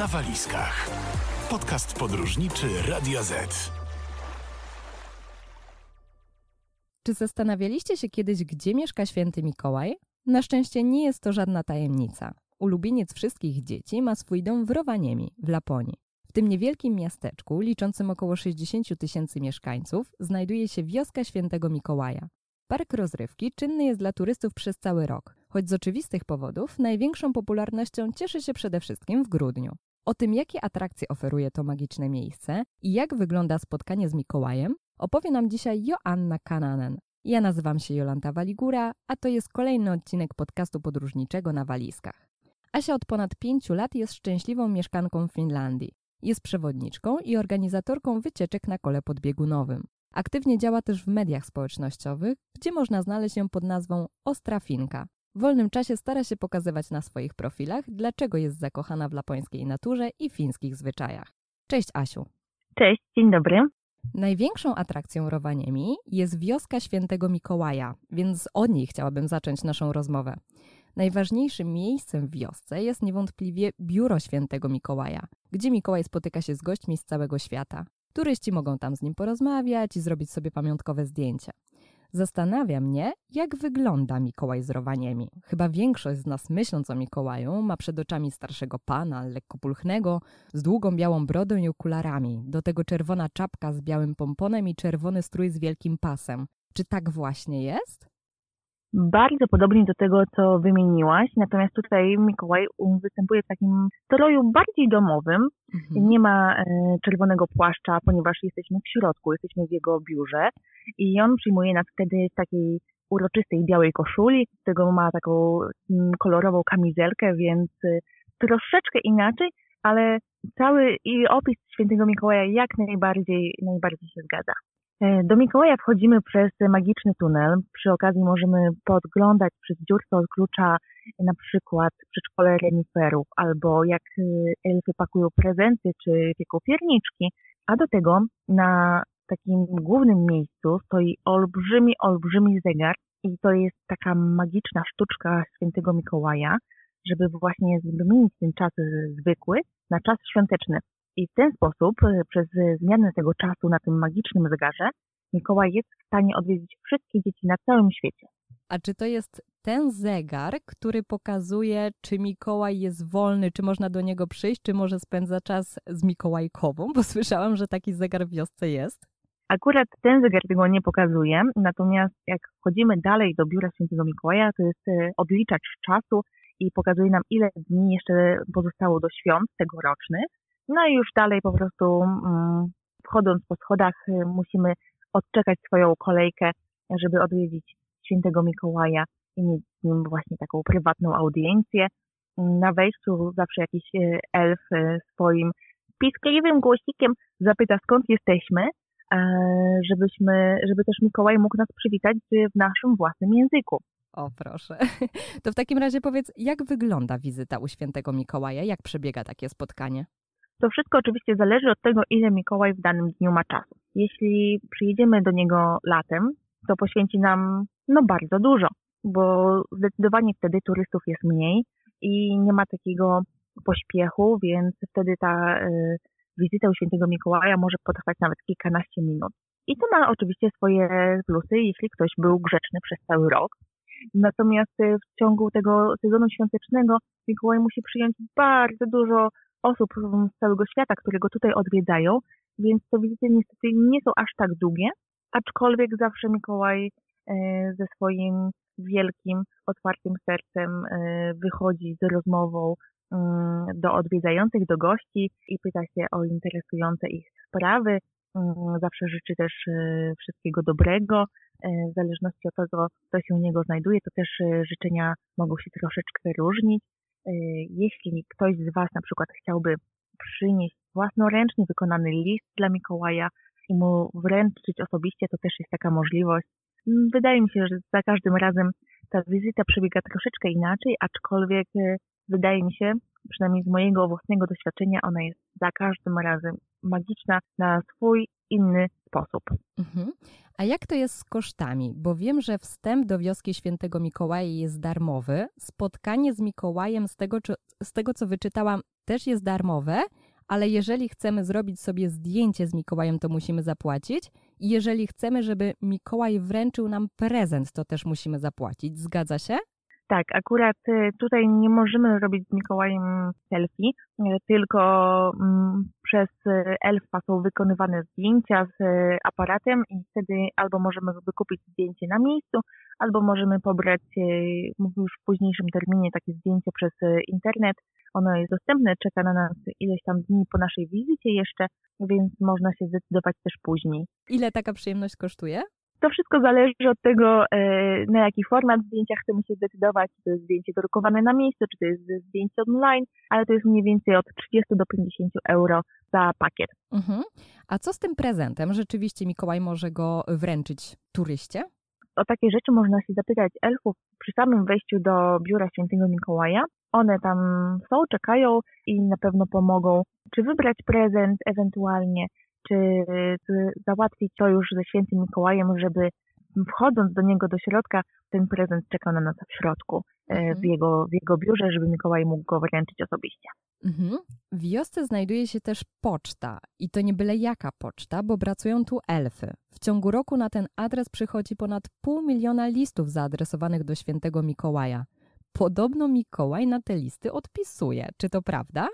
na walizkach. Podcast podróżniczy Radio Z. Czy zastanawialiście się kiedyś, gdzie mieszka święty Mikołaj? Na szczęście nie jest to żadna tajemnica. Ulubieniec wszystkich dzieci ma swój dom w Rowaniemi, w Laponii. W tym niewielkim miasteczku, liczącym około 60 tysięcy mieszkańców, znajduje się wioska świętego Mikołaja. Park rozrywki czynny jest dla turystów przez cały rok, choć z oczywistych powodów największą popularnością cieszy się przede wszystkim w grudniu. O tym, jakie atrakcje oferuje to magiczne miejsce i jak wygląda spotkanie z Mikołajem, opowie nam dzisiaj Joanna Kananen. Ja nazywam się Jolanta Waligura, a to jest kolejny odcinek podcastu podróżniczego na walizkach. Asia od ponad pięciu lat jest szczęśliwą mieszkanką Finlandii. Jest przewodniczką i organizatorką wycieczek na kole podbiegunowym. Aktywnie działa też w mediach społecznościowych, gdzie można znaleźć ją pod nazwą Ostra Finka. W wolnym czasie stara się pokazywać na swoich profilach, dlaczego jest zakochana w lapońskiej naturze i fińskich zwyczajach. Cześć Asiu. Cześć, dzień dobry. Największą atrakcją Rowaniemi jest wioska świętego Mikołaja, więc od niej chciałabym zacząć naszą rozmowę. Najważniejszym miejscem w wiosce jest niewątpliwie biuro świętego Mikołaja, gdzie Mikołaj spotyka się z gośćmi z całego świata. Turyści mogą tam z nim porozmawiać i zrobić sobie pamiątkowe zdjęcie. Zastanawia mnie, jak wygląda Mikołaj z Rowaniemi. Chyba większość z nas, myśląc o Mikołaju, ma przed oczami starszego pana, lekko pulchnego, z długą białą brodą i okularami. Do tego czerwona czapka z białym pomponem i czerwony strój z wielkim pasem. Czy tak właśnie jest? Bardzo podobnie do tego, co wymieniłaś, natomiast tutaj Mikołaj występuje w takim stroju bardziej domowym. Mhm. Nie ma e, czerwonego płaszcza, ponieważ jesteśmy w środku, jesteśmy w jego biurze i on przyjmuje nas wtedy w takiej uroczystej białej koszuli, z tego ma taką mm, kolorową kamizelkę, więc e, troszeczkę inaczej, ale cały i opis świętego Mikołaja jak najbardziej, najbardziej się zgadza. E, do Mikołaja wchodzimy przez magiczny tunel. Przy okazji możemy podglądać przez dziurkę od klucza na przykład przedszkole reniferów albo jak e, elfy pakują prezenty czy pieką pierniczki. A do tego na takim głównym miejscu stoi olbrzymi, olbrzymi zegar i to jest taka magiczna sztuczka świętego Mikołaja, żeby właśnie zmienić ten czas zwykły na czas świąteczny. I w ten sposób, e, przez zmianę tego czasu na tym magicznym zegarze, Mikołaj jest w stanie odwiedzić wszystkie dzieci na całym świecie. A czy to jest ten zegar, który pokazuje, czy Mikołaj jest wolny, czy można do niego przyjść, czy może spędza czas z Mikołajkową? Bo słyszałam, że taki zegar w wiosce jest. Akurat ten zegar tego nie pokazuje, natomiast jak wchodzimy dalej do biura świętego Mikołaja, to jest e, odliczacz czasu i pokazuje nam, ile dni jeszcze pozostało do świąt tegorocznych. No i już dalej po prostu mm, wchodząc po schodach y, musimy odczekać swoją kolejkę, żeby odwiedzić świętego Mikołaja i mieć z nim właśnie taką prywatną audiencję. Na wejściu zawsze jakiś y, elf y, swoim piskliwym głosikiem zapyta skąd jesteśmy, e, żebyśmy, żeby też Mikołaj mógł nas przywitać w naszym własnym języku. O, proszę. To w takim razie powiedz, jak wygląda wizyta u świętego Mikołaja? Jak przebiega takie spotkanie? To wszystko oczywiście zależy od tego, ile Mikołaj w danym dniu ma czasu. Jeśli przyjedziemy do niego latem, to poświęci nam no bardzo dużo, bo zdecydowanie wtedy turystów jest mniej i nie ma takiego pośpiechu, więc wtedy ta y, wizyta u świętego Mikołaja może potrwać nawet kilkanaście minut. I to ma oczywiście swoje plusy, jeśli ktoś był grzeczny przez cały rok. Natomiast w ciągu tego sezonu świątecznego Mikołaj musi przyjąć bardzo dużo osób z całego świata, które go tutaj odwiedzają, więc te wizyty niestety nie są aż tak długie, aczkolwiek zawsze Mikołaj e, ze swoim wielkim, otwartym sercem e, wychodzi z rozmową mm, do odwiedzających, do gości i pyta się o interesujące ich sprawy. Mm, zawsze życzy też e, wszystkiego dobrego. W zależności od tego, co się u niego znajduje, to też życzenia mogą się troszeczkę różnić. Y, jeśli ktoś z Was na przykład chciałby przynieść własnoręcznie wykonany list dla Mikołaja i mu wręczyć osobiście, to też jest taka możliwość. Mm, wydaje mi się, że za każdym razem ta wizyta przebiega troszeczkę inaczej, aczkolwiek y, wydaje mi się, przynajmniej z mojego własnego doświadczenia, ona jest za każdym razem magiczna na swój inny sposób. Mhm. A jak to jest z kosztami? Bo wiem, że wstęp do wioski świętego Mikołaja jest darmowy. Spotkanie z Mikołajem, z tego, z tego co wyczytałam, też jest darmowe, ale jeżeli chcemy zrobić sobie zdjęcie z Mikołajem, to musimy zapłacić. I jeżeli chcemy, żeby Mikołaj wręczył nam prezent, to też musimy zapłacić. Zgadza się? Tak, akurat y, tutaj nie możemy robić z Mikołajem selfie, y, tylko mm, przez y, elfa są wykonywane zdjęcia z aparatem i wtedy albo możemy wykupić zdjęcie na miejscu, albo możemy pobrać już w późniejszym terminie takie zdjęcie przez internet. Ono jest dostępne, czeka na nas ileś tam dni po naszej wizycie jeszcze, więc można się zdecydować też później. Ile taka przyjemność kosztuje? To wszystko zależy od tego, e, na jaki format zdjęcia chcemy się zdecydować, czy to jest zdjęcie drukowane na miejscu, czy to jest zdjęcie online, ale to jest mniej więcej od 30 do 50 euro za pakiet. Mhm. A co z tym prezentem? Rzeczywiście Mikołaj może go wręczyć turyście? O takie rzeczy można się zapytać elfów przy samym wejściu do biura świętego Mikołaja. One tam są, czekają i na pewno pomogą, czy wybrać prezent ewentualnie, czy załatwić to już ze świętym Mikołajem, żeby wchodząc do niego do środka, ten prezent czekał na nas w środku, e, mhm. w, jego, w jego biurze, żeby Mikołaj mógł go wręczyć osobiście. Mhm. W wiosce znajduje się też poczta i to nie byle jaka poczta, bo pracują tu elfy. W ciągu roku na ten adres przychodzi ponad pół miliona listów zaadresowanych do świętego Mikołaja. Podobno Mikołaj na te listy odpisuje. Czy to prawda?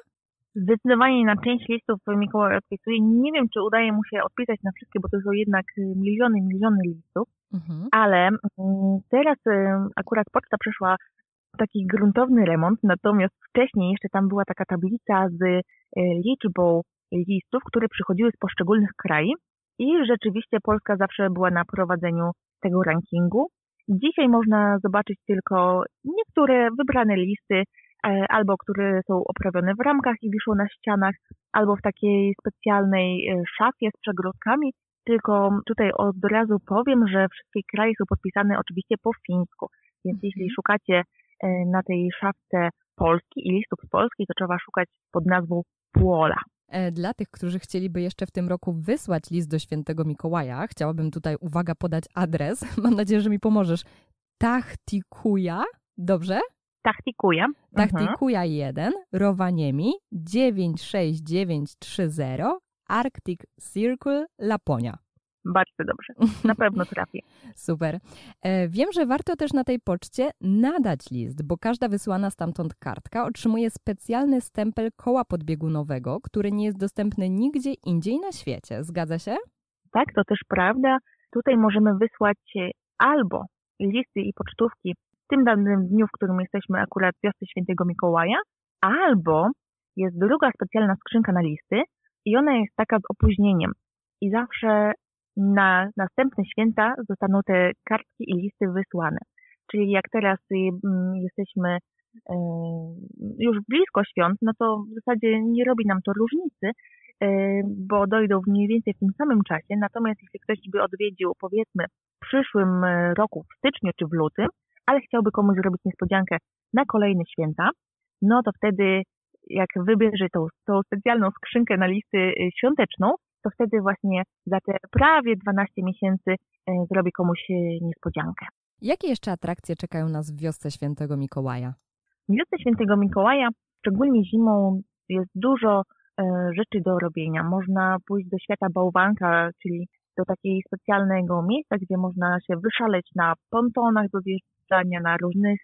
Zdecydowanie na część listów Mikołaj odpisuje. Nie wiem, czy udaje mu się odpisać na wszystkie, bo to są jednak miliony, miliony listów. Mhm. Ale mm, teraz akurat poczta przeszła taki gruntowny remont, natomiast wcześniej jeszcze tam była taka tablica z e, liczbą listów, które przychodziły z poszczególnych krajów i rzeczywiście Polska zawsze była na prowadzeniu tego rankingu. Dzisiaj można zobaczyć tylko niektóre wybrane listy, albo które są oprawione w ramkach i wiszą na ścianach, albo w takiej specjalnej e, szafie z przegródkami. Tylko tutaj od razu powiem, że wszystkie kraje są podpisane oczywiście po fińsku, więc jeśli mhm. szukacie e, na tej szafce Polski i listów z Polski, to trzeba szukać pod nazwą Płola. E, dla tych, którzy chcieliby jeszcze w tym roku wysłać list do świętego Mikołaja, chciałabym tutaj, uwaga, podać adres. Mam nadzieję, że mi pomożesz. Tachtikuja, dobrze? Tachtikuja. Tachtikuja 1, Rowaniemi 96930, Arctic Circle, Laponia. Bardzo dobrze. Na pewno trafię. Super. E, wiem, że warto też na tej poczcie nadać list, bo każda wysłana stamtąd kartka otrzymuje specjalny stempel koła podbiegunowego, który nie jest dostępny nigdzie indziej na świecie. Zgadza się? Tak, to też prawda. Tutaj możemy wysłać e, albo listy i pocztówki tym danym dniu, w którym jesteśmy akurat wiosce świętego Mikołaja, albo jest druga specjalna skrzynka na listy i ona jest taka z opóźnieniem. I zawsze na następne święta zostaną te kartki i listy wysłane. Czyli jak teraz y, mm, jesteśmy e, już blisko świąt, no to w zasadzie nie robi nam to różnicy, e, bo dojdą mniej więcej w tym samym czasie. Natomiast jeśli ktoś by odwiedził, powiedzmy, w przyszłym roku, w styczniu czy w lutym, ale chciałby komuś zrobić niespodziankę na kolejne święta, no to wtedy jak wybierze tą, tą specjalną skrzynkę na listy świąteczną, to wtedy właśnie za te prawie 12 miesięcy e, zrobi komuś e, niespodziankę. Jakie jeszcze atrakcje czekają nas w wiosce Świętego Mikołaja? W wiosce Świętego Mikołaja, szczególnie zimą, jest dużo rzeczy do robienia. Można pójść do świata bałwanka, czyli do takiego specjalnego miejsca, gdzie można się wyszaleć na pontonach do zjeżdżania, na różnych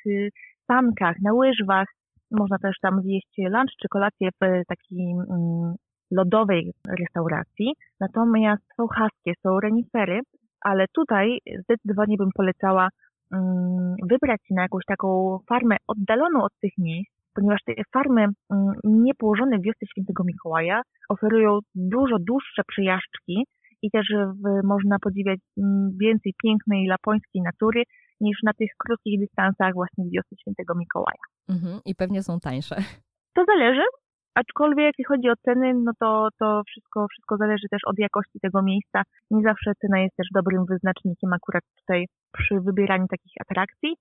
sankach, na łyżwach. Można też tam zjeść lunch czy kolację w takim mm, lodowej restauracji, natomiast są haskie, są renifery, ale tutaj zdecydowanie bym polecała um, wybrać się na jakąś taką farmę oddaloną od tych miejsc, ponieważ te farmy um, nie położone w wiosce Świętego Mikołaja oferują dużo dłuższe przejażdżki i też w, można podziwiać um, więcej pięknej lapońskiej natury niż na tych krótkich dystansach właśnie w wiosce Świętego Mikołaja. Mhm, I pewnie są tańsze. To zależy, Aczkolwiek jeśli chodzi o ceny, no to, to wszystko, wszystko zależy też od jakości tego miejsca. Nie zawsze cena jest też dobrym wyznacznikiem akurat tutaj przy wybieraniu takich atrakcji,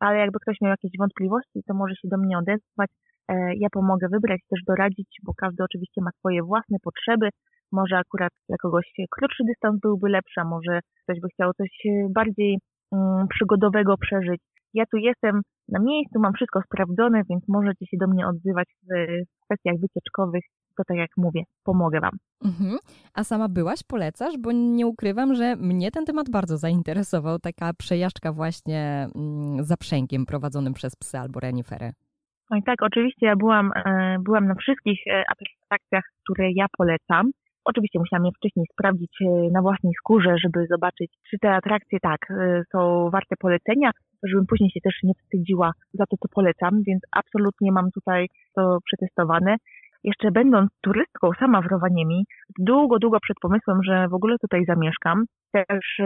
ale jakby ktoś miał jakieś wątpliwości, to może się do mnie odezwać. E, ja pomogę wybrać, też doradzić, bo każdy oczywiście ma swoje własne potrzeby. Może akurat dla kogoś krótszy dystans byłby lepszy, a może ktoś by chciał coś bardziej mm, przygodowego przeżyć. Ja tu jestem na miejscu, mam wszystko sprawdzone, więc możecie się do mnie odzywać w kwestiach wycieczkowych. To tak jak mówię, pomogę Wam. Mhm. A sama byłaś, polecasz? Bo nie ukrywam, że mnie ten temat bardzo zainteresował. Taka przejażdżka właśnie mm, zaprzęgiem prowadzonym przez psy albo renifery. No i tak, oczywiście ja byłam, e, byłam na wszystkich e, atrakcjach, które ja polecam. Oczywiście musiałam je wcześniej sprawdzić e, na własnej skórze, żeby zobaczyć, czy te atrakcje tak są warte polecenia, żebym później się też nie wstydziła za to, co polecam, więc absolutnie mam tutaj to przetestowane. Jeszcze będąc turystką sama w Rowaniemi, długo, długo przed pomysłem, że w ogóle tutaj zamieszkam, też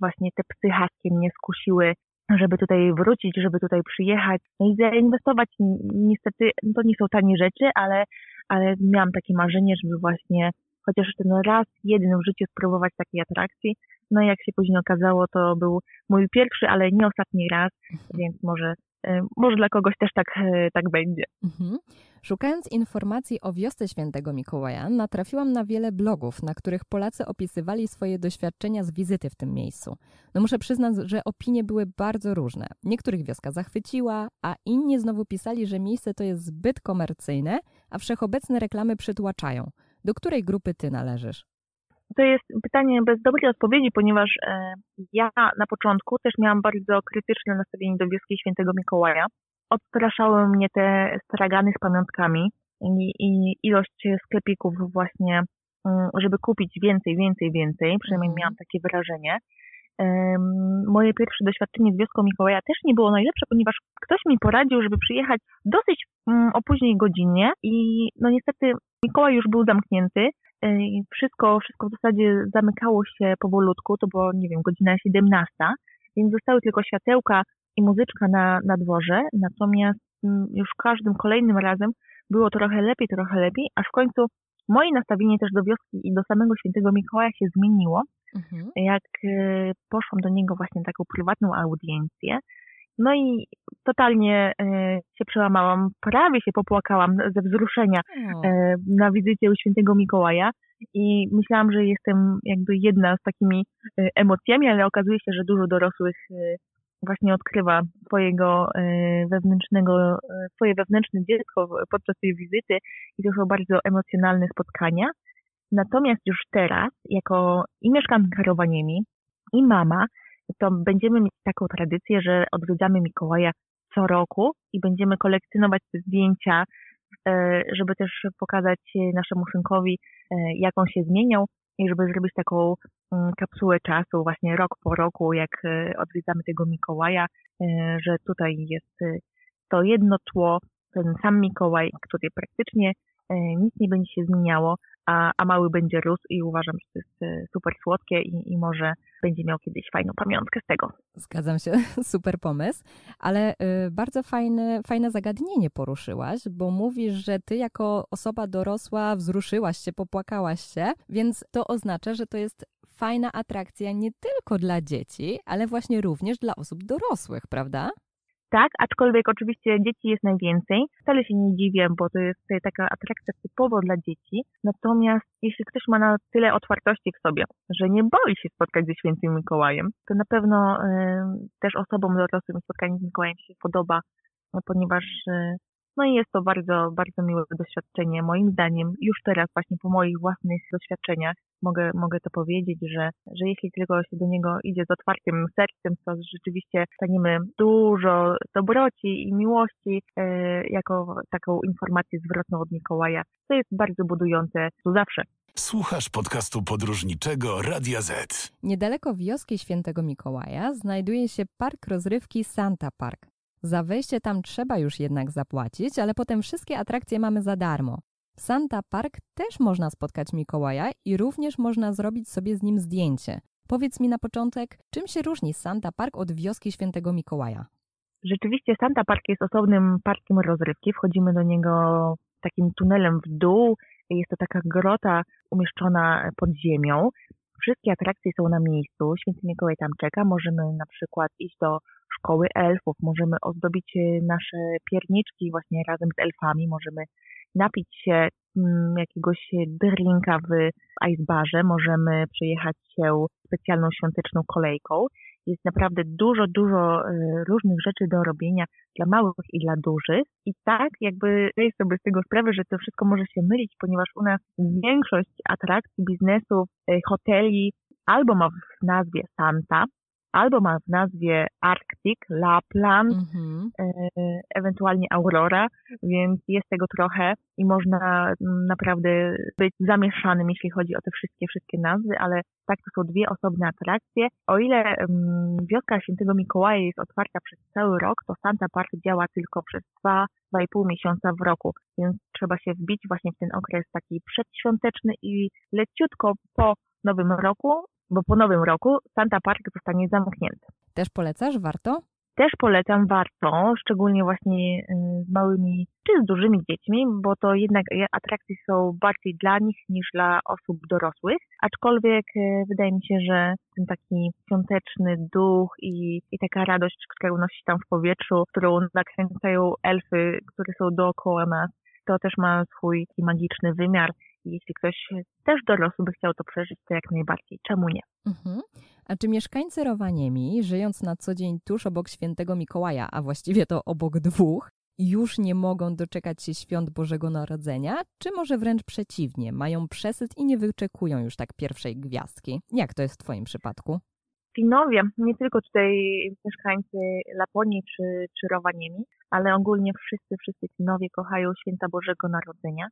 właśnie te psy haskie mnie skusiły żeby tutaj wrócić, żeby tutaj przyjechać no i zainwestować. Niestety to nie są tanie rzeczy, ale, ale miałam takie marzenie, żeby właśnie chociaż ten raz, jeden w życiu spróbować takiej atrakcji. No i jak się później okazało, to był mój pierwszy, ale nie ostatni raz, więc może Y, może dla kogoś też tak, y, tak będzie. Mhm. Szukając informacji o wiosce świętego Mikołaja, natrafiłam na wiele blogów, na których Polacy opisywali swoje doświadczenia z wizyty w tym miejscu. No muszę przyznać, że opinie były bardzo różne. Niektórych wioska zachwyciła, a inni znowu pisali, że miejsce to jest zbyt komercyjne, a wszechobecne reklamy przytłaczają. Do której grupy ty należysz? To jest pytanie bez dobrej odpowiedzi, ponieważ e, ja na początku też miałam bardzo krytyczne nastawienie do wioski świętego Mikołaja. Odstraszały mnie te stragany z pamiątkami i, i ilość sklepików właśnie, mm, żeby kupić więcej, więcej, więcej, przynajmniej mhm. miałam takie wrażenie. Moje pierwsze doświadczenie z wioską Mikołaja też nie było najlepsze, ponieważ ktoś mi poradził, żeby przyjechać dosyć mm, o później godzinie i no niestety Mikołaj już był zamknięty, wszystko, wszystko w zasadzie zamykało się powolutku, to było, nie wiem, godzina 17, więc zostały tylko światełka i muzyczka na, na dworze, natomiast mm, już każdym kolejnym razem było trochę lepiej, trochę lepiej, aż w końcu moje nastawienie też do wioski i do samego świętego Mikołaja się zmieniło, mhm. jak e, poszłam do niego właśnie taką prywatną audiencję, no i totalnie e, się przełamałam, prawie się popłakałam ze wzruszenia e, na wizycie u świętego Mikołaja i myślałam, że jestem jakby jedna z takimi e, emocjami, ale okazuje się, że dużo dorosłych właśnie odkrywa swojego wewnętrznego, swoje wewnętrzne dziecko podczas tej wizyty i to są bardzo emocjonalne spotkania. Natomiast już teraz, jako i mieszkanka Rowaniemi, i mama, to będziemy mieć taką tradycję, że odwiedzamy Mikołaja co roku i będziemy kolekcjonować te zdjęcia, e, żeby też pokazać naszemu synkowi, e, jak on się zmieniał i żeby zrobić taką mm, kapsułę czasu właśnie rok po roku, jak e, odwiedzamy tego Mikołaja, że tutaj jest to jedno tło, ten sam Mikołaj, który praktycznie nic nie będzie się zmieniało, a, a mały będzie rósł i uważam, że to jest e, super słodkie i, i może będzie miał kiedyś fajną pamiątkę z tego. Zgadzam się, super pomysł, ale y, bardzo fajne, fajne zagadnienie poruszyłaś, bo mówisz, że ty jako osoba dorosła wzruszyłaś się, popłakałaś się, więc to oznacza, że to jest fajna atrakcja nie tylko dla dzieci, ale właśnie również dla osób dorosłych, prawda? Tak, aczkolwiek oczywiście dzieci jest najwięcej. Wcale się nie dziwię, bo to jest taka atrakcja typowo dla dzieci. Natomiast jeśli ktoś ma na tyle otwartości w sobie, że nie boi się spotkać ze świętym Mikołajem, to na pewno y, też osobom dorosłym spotkanie z Mikołajem się podoba, no, ponieważ y, no i jest to bardzo, bardzo miłe doświadczenie. Moim zdaniem, już teraz właśnie po moich własnych doświadczeniach mogę, mogę to powiedzieć, że, że jeśli tylko się do niego idzie z otwartym sercem, to rzeczywiście staniemy dużo dobroci i miłości e, jako taką informację zwrotną od Mikołaja. To jest bardzo budujące tu zawsze. Słuchasz podcastu podróżniczego Radia Z. Niedaleko wioski Świętego Mikołaja znajduje się park rozrywki Santa Park. Za wejście tam trzeba już jednak zapłacić, ale potem wszystkie atrakcje mamy za darmo. W Santa Park też można spotkać Mikołaja i również można zrobić sobie z nim zdjęcie. Powiedz mi na początek, czym się różni Santa Park od wioski Świętego Mikołaja? Rzeczywiście Santa Park jest osobnym parkiem rozrywki. Wchodzimy do niego takim tunelem w dół. Jest to taka grota umieszczona pod ziemią. Wszystkie atrakcje są na miejscu. Święty Mikołaj tam czeka. Możemy na przykład iść do szkoły elfów, możemy ozdobić e, nasze pierniczki właśnie razem z elfami, możemy napić się mm, jakiegoś drinka w icebarze, możemy przejechać się specjalną świąteczną kolejką. Jest naprawdę dużo, dużo e, różnych rzeczy do robienia dla małych i dla dużych. I tak jakby zdaję sobie z tego sprawę, że to wszystko może się mylić, ponieważ u nas większość atrakcji, biznesów, e, hoteli albo ma w nazwie Santa, albo ma w nazwie Arctic, Lapland, Mhm. e, ewentualnie Aurora, więc jest tego trochę i można mm, naprawdę być zamieszanym, jeśli chodzi o te wszystkie, wszystkie nazwy, ale tak to są dwie osobne atrakcje. O ile mm, wioska Świętego Mikołaja jest otwarta przez cały rok, to Santa Park działa tylko przez dwa, dwa i pół miesiąca w roku, więc trzeba się wbić właśnie w ten okres taki przedświąteczny i leciutko po Nowym Roku, bo po Nowym Roku Santa Park zostanie zamknięty. Też polecasz? Warto? Też polecam, warto, szczególnie właśnie y, z małymi czy z dużymi dziećmi, bo to jednak e, atrakcje są bardziej dla nich niż dla osób dorosłych. Aczkolwiek e, wydaje mi się, że ten taki świąteczny duch i, i taka radość, która unosi tam w powietrzu, którą nakręcają elfy, które są dookoła nas, to też ma swój magiczny wymiar. Jeśli ktoś też dorosły by chciał to przeżyć, to jak najbardziej. Czemu nie? Mhm. A czy mieszkańcy Rowaniemi, żyjąc na co dzień tuż obok świętego Mikołaja, a właściwie to obok dwóch, już nie mogą doczekać się świąt Bożego Narodzenia, czy może wręcz przeciwnie, mają przesyt i nie wyczekują już tak pierwszej gwiazdki? Jak to jest w Twoim przypadku? Finowie, nie tylko tutaj mieszkańcy Laponii czy, czy Rowaniemi, ale ogólnie wszyscy, wszyscy Finowie kochają święta Bożego Narodzenia.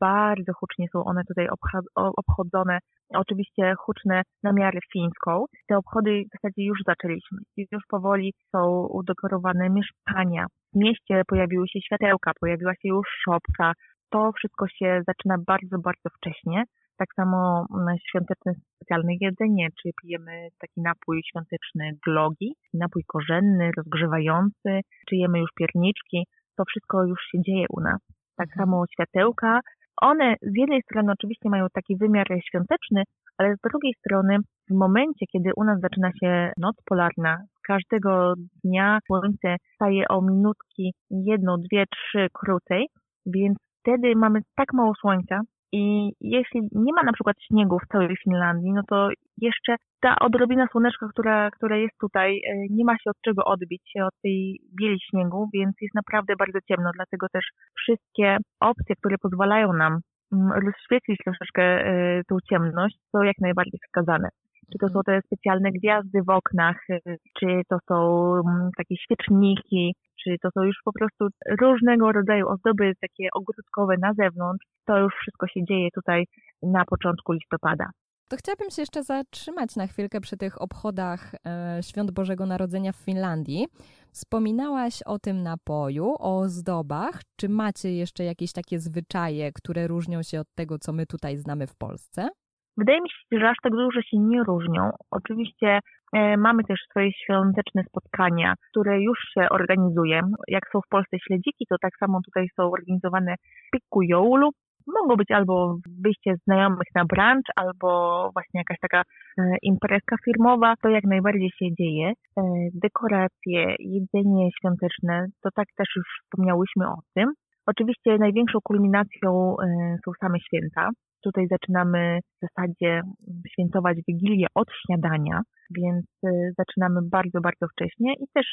Bardzo hucznie są one tutaj obchodzone, oczywiście huczne na miarę fińską. Te obchody w zasadzie już zaczęliśmy. Już powoli są udekorowane mieszkania. W mieście pojawiły się światełka, pojawiła się już szopka. To wszystko się zaczyna bardzo, bardzo wcześnie. Tak samo świąteczne specjalne jedzenie, czy pijemy taki napój świąteczny glogi, napój korzenny, rozgrzewający, czy jemy już pierniczki. To wszystko już się dzieje u nas. Tak samo światełka. One z jednej strony oczywiście mają taki wymiar świąteczny, ale z drugiej strony w momencie, kiedy u nas zaczyna się noc polarna, każdego dnia słońce staje o minutki, jedną, dwie, trzy krócej, więc wtedy mamy tak mało słońca i jeśli nie ma na przykład śniegu w całej Finlandii, no to jeszcze ta odrobina słoneczka, która, która jest tutaj, e, nie ma się od czego odbić się od tej bieli śniegu, więc jest naprawdę bardzo ciemno, dlatego też wszystkie opcje, które pozwalają nam mm, rozświetlić troszeczkę e, tą ciemność, są jak najbardziej wskazane. Czy to są te specjalne gwiazdy w oknach, e, czy to są mm, takie świeczniki, czy to są już po prostu różnego rodzaju ozdoby takie ogródkowe na zewnątrz. To już wszystko się dzieje tutaj na początku listopada. To chciałabym się jeszcze zatrzymać na chwilkę przy tych obchodach e, Świąt Bożego Narodzenia w Finlandii. Wspominałaś o tym napoju, o ozdobach. Czy macie jeszcze jakieś takie zwyczaje, które różnią się od tego, co my tutaj znamy w Polsce? Wydaje mi się, że aż tak dużo się nie różnią. Oczywiście e, mamy też swoje świąteczne spotkania, które już się organizuje. Jak są w Polsce śledziki, to tak samo tutaj są organizowane pikku joulu. Mogą być albo wyjście znajomych na brunch, albo właśnie jakaś taka e, imprezka firmowa. To jak najbardziej się dzieje. E, dekoracje, jedzenie świąteczne, to tak też już wspomniałyśmy o tym. Oczywiście największą kulminacją e, są same święta. Tutaj zaczynamy w zasadzie świętować Wigilię od śniadania, więc y, zaczynamy bardzo, bardzo wcześnie i też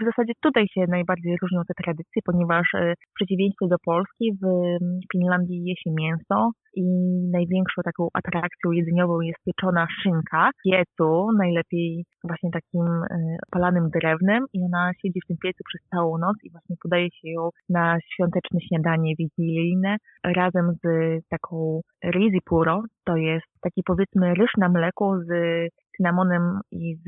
w zasadzie tutaj się najbardziej różnią te tradycje, ponieważ y, w przeciwieństwie do Polski w mm, Finlandii je się mięso i największą taką atrakcją jedzeniową jest pieczona szynka. Piecu, najlepiej właśnie takim y, palanym drewnem i ona siedzi w tym piecu przez całą noc i właśnie podaje się ją na świąteczne śniadanie wigilijne razem z taką rizi puro, to jest taki powiedzmy ryż na mleku z cynamonem i z,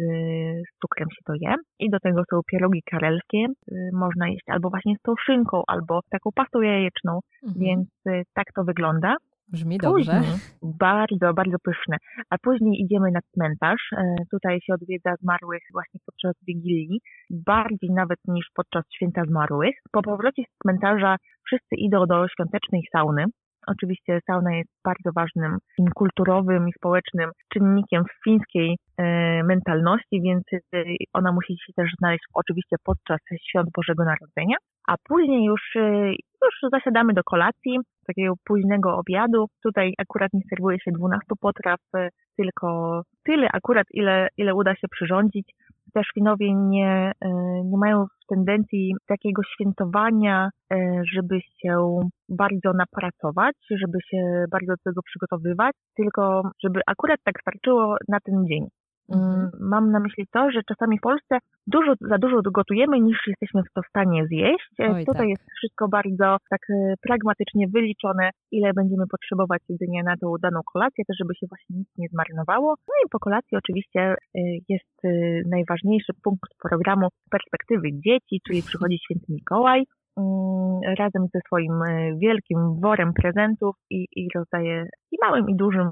z cukrem się to je. I do tego są pierogi karelskie. Y, Można jeść albo właśnie z tą szynką, albo taką pastą jajeczną, Mhm. więc y, tak to wygląda. Brzmi dobrze. Później, bardzo, bardzo pyszne. A później idziemy na cmentarz. E, Tutaj się odwiedza zmarłych właśnie podczas Wigilii, bardziej nawet niż podczas Święta Zmarłych. Po powrocie z cmentarza wszyscy idą do świątecznej sauny. Oczywiście sauna jest bardzo ważnym kulturowym i społecznym czynnikiem w fińskiej e, mentalności, więc e, ona musi się też znaleźć oczywiście podczas świąt Bożego Narodzenia. A później już, e, już zasiadamy do kolacji, takiego późnego obiadu. Tutaj akurat nie serwuje się 12 potraw, tylko tyle akurat, ile, ile uda się przyrządzić. Też Finowie nie, e, nie mają tendencji takiego świętowania, e, żeby się bardzo napracować, żeby się bardzo do tego przygotowywać, tylko żeby akurat tak starczyło na ten dzień. Mhm. Mm, mam na myśli to, że czasami w Polsce dużo, za dużo gotujemy niż jesteśmy w to w stanie zjeść. E, Oj, Tutaj tak. jest wszystko bardzo tak e, pragmatycznie wyliczone, ile będziemy potrzebować jedzenia na tą daną kolację, też żeby się właśnie nic nie zmarnowało. No i po kolacji oczywiście e, jest najważniejszy punkt programu z perspektywy dzieci, czyli przychodzi święty Mikołaj razem ze swoim wielkim worem prezentów i, i rozdaje i małym i dużym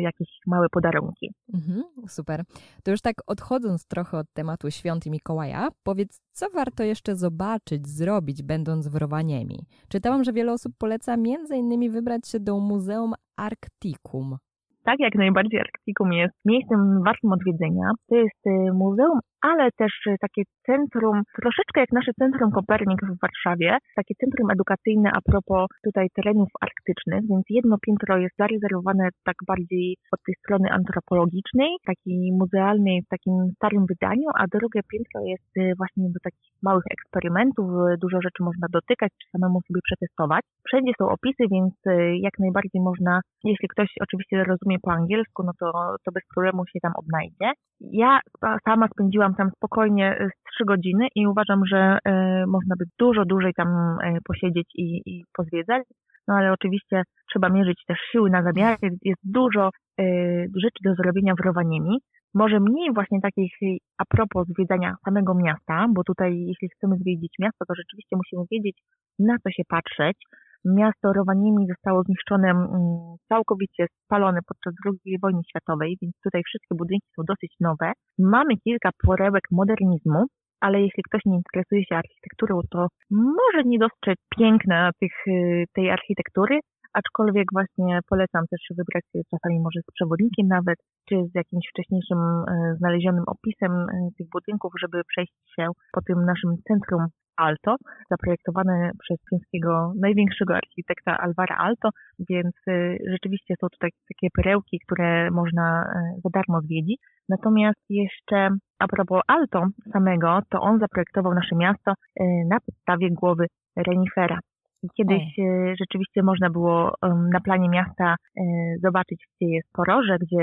jakieś małe podarunki. Mhm, super. To już tak odchodząc trochę od tematu świąt i Mikołaja, powiedz, co warto jeszcze zobaczyć, zrobić, będąc w Rowaniemi? Czytałam, że wiele osób poleca między innymi wybrać się do Muzeum Arcticum. Tak, jak najbardziej Arktikum jest miejscem wartym odwiedzenia. To jest y, muzeum, ale też y, takie centrum, troszeczkę jak nasze Centrum Kopernik w Warszawie, takie centrum edukacyjne a propos tutaj terenów arktycznych, więc jedno piętro jest zarezerwowane tak bardziej od tej strony antropologicznej, takiej muzealnej w takim starym wydaniu, a drugie piętro jest y, właśnie do takich małych eksperymentów, dużo rzeczy można dotykać, czy samemu sobie przetestować. Wszędzie są opisy, więc jak najbardziej można, jeśli ktoś oczywiście rozumie po angielsku, no to, to bez problemu się tam odnajdzie. Ja sama spędziłam tam spokojnie z trzy godziny i uważam, że y, można by dużo dłużej tam y, posiedzieć i, i pozwiedzać. No ale oczywiście trzeba mierzyć też siły na zamiary. Jest dużo rzeczy do zrobienia w Rowaniemi. Może mniej właśnie takich a propos zwiedzania samego miasta, bo tutaj jeśli chcemy zwiedzić miasto, to rzeczywiście musimy wiedzieć, na co się patrzeć, Miasto Rowaniemi zostało zniszczone mm, całkowicie spalone podczas II wojny światowej, więc tutaj wszystkie budynki są dosyć nowe. Mamy kilka porełek modernizmu, ale jeśli ktoś nie interesuje się architekturą, to może nie dostrzec piękna tych, y, tej architektury, aczkolwiek właśnie polecam też wybrać się czasami może z przewodnikiem nawet, czy z jakimś wcześniejszym y, znalezionym opisem y, tych budynków, żeby przejść się po tym naszym centrum Alto, zaprojektowane przez fińskiego największego architekta Alvara Alto, więc y, rzeczywiście są tutaj takie perełki, które można y, za darmo zwiedzić. Natomiast jeszcze a propos Alto samego, to on zaprojektował nasze miasto y, na podstawie głowy renifera. Kiedyś e, rzeczywiście można było na planie miasta e, zobaczyć, gdzie jest poroże, gdzie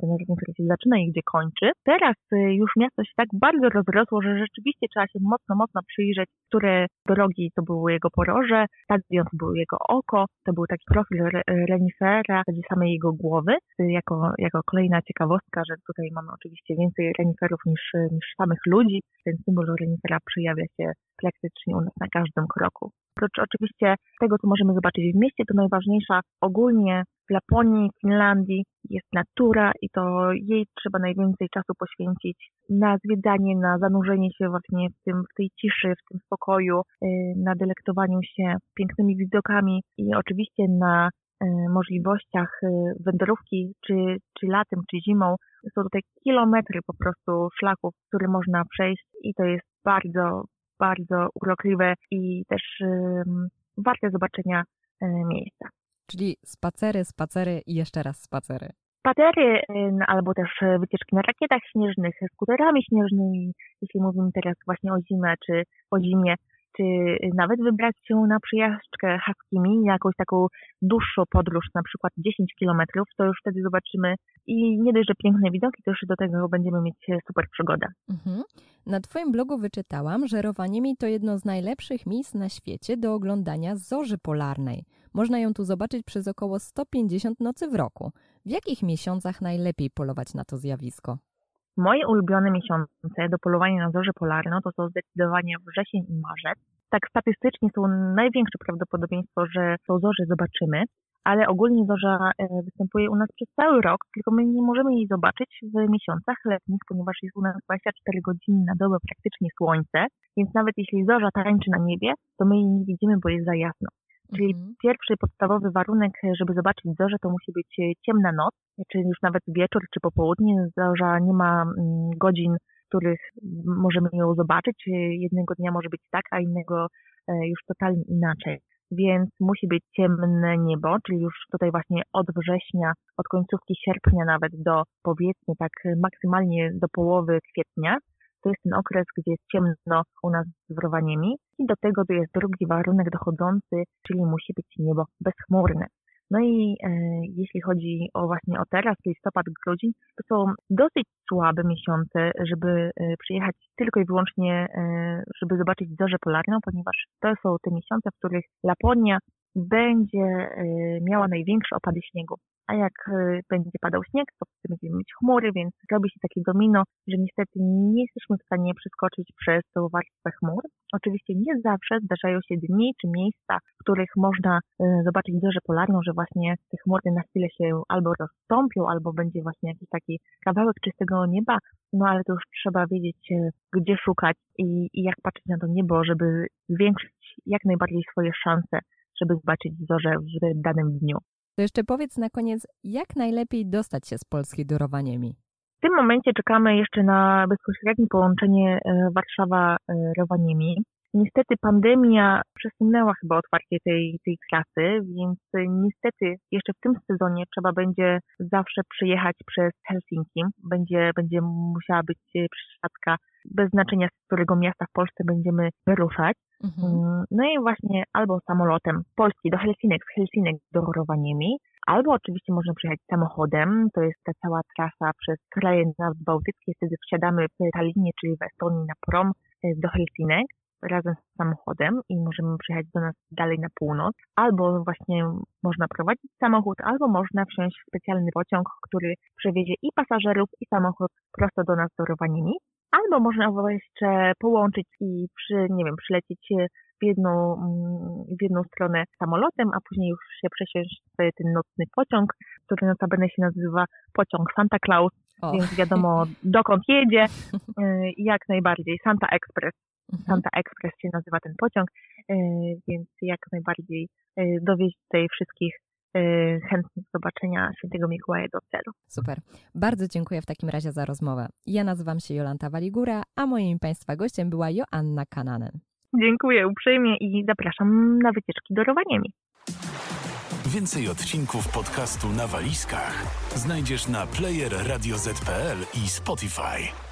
ten rynek się zaczyna i gdzie kończy. Teraz e, już miasto się tak bardzo rozrosło, że rzeczywiście trzeba się mocno, mocno przyjrzeć, które drogi to były jego poroże, stadion to było jego oko, to był taki profil renifera, w samej jego głowy. Jako, jako kolejna ciekawostka, że tutaj mamy oczywiście więcej reniferów niż, niż samych ludzi. Ten symbol renifera przejawia się praktycznie u nas na każdym kroku. Oprócz oczywiście tego, co możemy zobaczyć w mieście, to najważniejsza ogólnie w Laponii, Finlandii jest natura i to jej trzeba najwięcej czasu poświęcić na zwiedzanie, na zanurzenie się właśnie w, tym, w tej ciszy, w tym spokoju, y, na delektowaniu się pięknymi widokami i oczywiście na y, możliwościach y, wędrówki, czy, czy latem, czy zimą. Są tutaj kilometry po prostu szlaków, które można przejść i to jest bardzo, bardzo urokliwe i też warte zobaczenia um, miejsca. Czyli spacery, spacery i jeszcze raz spacery. Spacery albo też wycieczki na rakietach śnieżnych, skuterami śnieżnymi, jeśli mówimy teraz właśnie o zimę czy o zimie, czy nawet wybrać się na przyjażdżkę haskimi, jakąś taką dłuższą podróż, na przykład 10 kilometrów, to już wtedy zobaczymy i nie dość, że piękne widoki, to już do tego będziemy mieć super przygodę. Mhm. Na Twoim blogu wyczytałam, że Rowaniemi to jedno z najlepszych miejsc na świecie do oglądania zorzy polarnej. Można ją tu zobaczyć przez około 150 nocy w roku. W jakich miesiącach najlepiej polować na to zjawisko? Moje ulubione miesiące do polowania na zorze polarne to są zdecydowanie wrzesień i marzec. Tak statystycznie są największe prawdopodobieństwo, że tą zorzę zobaczymy, ale ogólnie zorza e, występuje u nas przez cały rok, tylko my nie możemy jej zobaczyć w miesiącach letnich, ponieważ jest u nas 24 godziny na dobę praktycznie słońce, więc nawet jeśli zorza tańczy na niebie, to my jej nie widzimy, bo jest za jasno. Czyli mhm. pierwszy podstawowy warunek, żeby zobaczyć zorzę, to musi być e, ciemna noc, czyli już nawet wieczór czy popołudnie. Zorza nie ma mm, godzin, w których możemy ją zobaczyć. E, jednego dnia może być tak, a innego już totalnie inaczej. więc musi być ciemne niebo, czyli już tutaj właśnie od września, od końcówki sierpnia nawet do powiedzmy tak maksymalnie do połowy kwietnia. To jest ten okres, gdzie jest ciemno u nas z wrowaniemi. I do tego jest drugi warunek dochodzący, czyli musi być niebo bezchmurne. No i e, jeśli chodzi o właśnie o teraz, listopad, grudzień, to są dosyć słabe miesiące, żeby e, przyjechać tylko i wyłącznie, e, żeby zobaczyć zorzę polarną, ponieważ to są te miesiące, w których Laponia będzie e, miała największe opady śniegu. A jak e, będzie padał śnieg, to będziemy mieć chmury, więc robi się takie domino, że niestety nie jesteśmy w stanie przeskoczyć przez tą warstwę chmur. Oczywiście nie zawsze zdarzają się dni czy miejsca, w których można e, zobaczyć zorzę polarną, że właśnie te chmury na chwilę się albo rozstąpią, albo będzie właśnie jakiś taki kawałek czystego nieba, no ale to już trzeba wiedzieć, gdzie szukać i, i jak patrzeć na to niebo, żeby zwiększyć jak najbardziej swoje szanse żeby zobaczyć zorze w danym dniu. To jeszcze powiedz na koniec, jak najlepiej dostać się z Polski do? W tym momencie czekamy jeszcze na bezpośrednie połączenie e, Warszawa-Rowaniemi. Niestety pandemia przesunęła chyba otwarcie tej, tej klasy, więc niestety jeszcze w tym sezonie trzeba będzie zawsze przyjechać przez Helsinki. Będzie, będzie musiała być przesiadka bez znaczenia z którego miasta w Polsce będziemy wyruszać. Mhm. Mm, no i właśnie albo samolotem z Polski do Helsinek, z Helsinek do Rovaniemi, albo oczywiście można przyjechać samochodem, to jest ta cała trasa przez kraje nadbałtyckie, wtedy wsiadamy w Tallinie, czyli w Estonii na prom e, do Helsinek razem z samochodem i możemy przyjechać do nas dalej na północ, albo właśnie można prowadzić samochód, albo można wsiąść w specjalny pociąg, który przewiezie i pasażerów, i samochód prosto do nas do Rovaniemi. Albo można jeszcze połączyć i przy, nie wiem, przylecieć w jedną, mm, w jedną stronę samolotem, a później już się przesiąść w ten nocny pociąg, który notabene się nazywa pociąg Santa Claus, o. więc wiadomo dokąd jedzie, y, jak najbardziej. Santa Express. Mhm. Santa Express się nazywa ten pociąg, y, więc jak najbardziej y, dowieść tutaj wszystkich Y, chętnych zobaczenia świętego Mikołaja do celu. Super. Bardzo dziękuję w takim razie za rozmowę. Ja nazywam się Jolanta Waligura, a moim Państwa gościem była Joanna Kananen. Dziękuję uprzejmie i zapraszam na wycieczki do Rowaniemi. Więcej odcinków podcastu na walizkach znajdziesz na player i Spotify.